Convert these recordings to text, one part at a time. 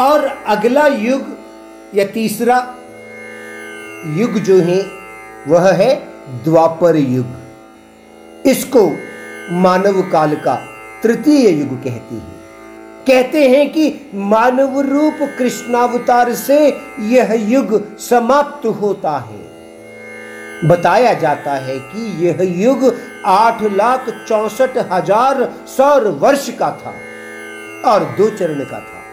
और अगला युग या तीसरा युग जो है, वह है द्वापर युग। इसको मानव काल का तृतीय युग कहती है। कहते हैं कि मानव रूप कृष्णावतार से यह युग समाप्त होता है। बताया जाता है कि यह युग आठ लाख चौसठ हज़ार सौर वर्ष का था और दो चरण का था।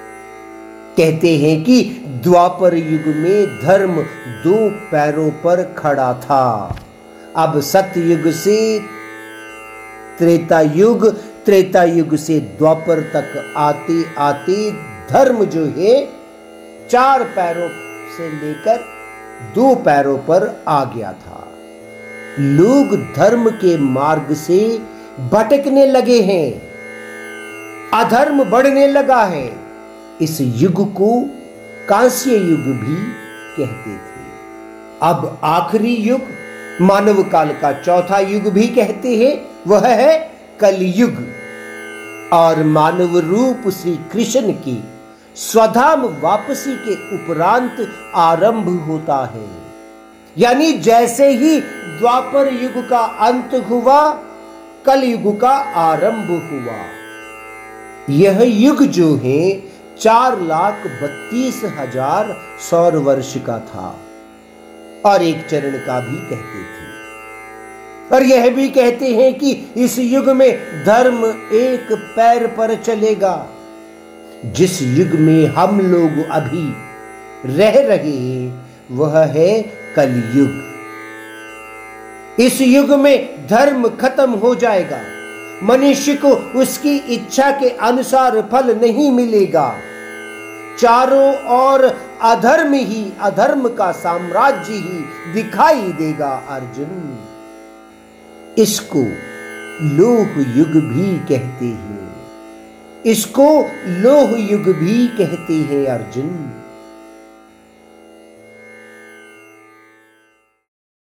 कहते हैं कि द्वापर युग में धर्म दो पैरों पर खड़ा था। अब सतयुग से त्रेता युग त्रेता युग से द्वापर तक आते आते धर्म जो है, चार पैरों से लेकर दो पैरों पर आ गया था। लोग धर्म के मार्ग से भटकने लगे हैं, अधर्म बढ़ने लगा है। इस युग को कांस्य युग भी कहते थे। अब आखिरी युग, मानव काल का चौथा युग भी कहते हैं, वह है कलयुग। और मानव रूप श्री कृष्ण की स्वधाम वापसी के उपरांत आरंभ होता है। यानी जैसे ही द्वापर युग का अंत हुआ, कलयुग का आरंभ हुआ। यह युग जो है चार लाख बत्तीस हज़ार सौर वर्ष का था। और एक चरण का भी कहते थे। और यह भी कहते हैं कि इस युग में धर्म एक पैर पर चलेगा। जिस युग में हम लोग अभी रह रहे हैं, वह है कलयुग। इस युग में धर्म खत्म हो जाएगा। मनुष्य को उसकी इच्छा के अनुसार फल नहीं मिलेगा। चारों ओर अधर्म ही अधर्म का साम्राज्य ही दिखाई देगा अर्जुन। इसको लोह युग भी कहते हैं। इसको लोह युग भी कहते हैं अर्जुन।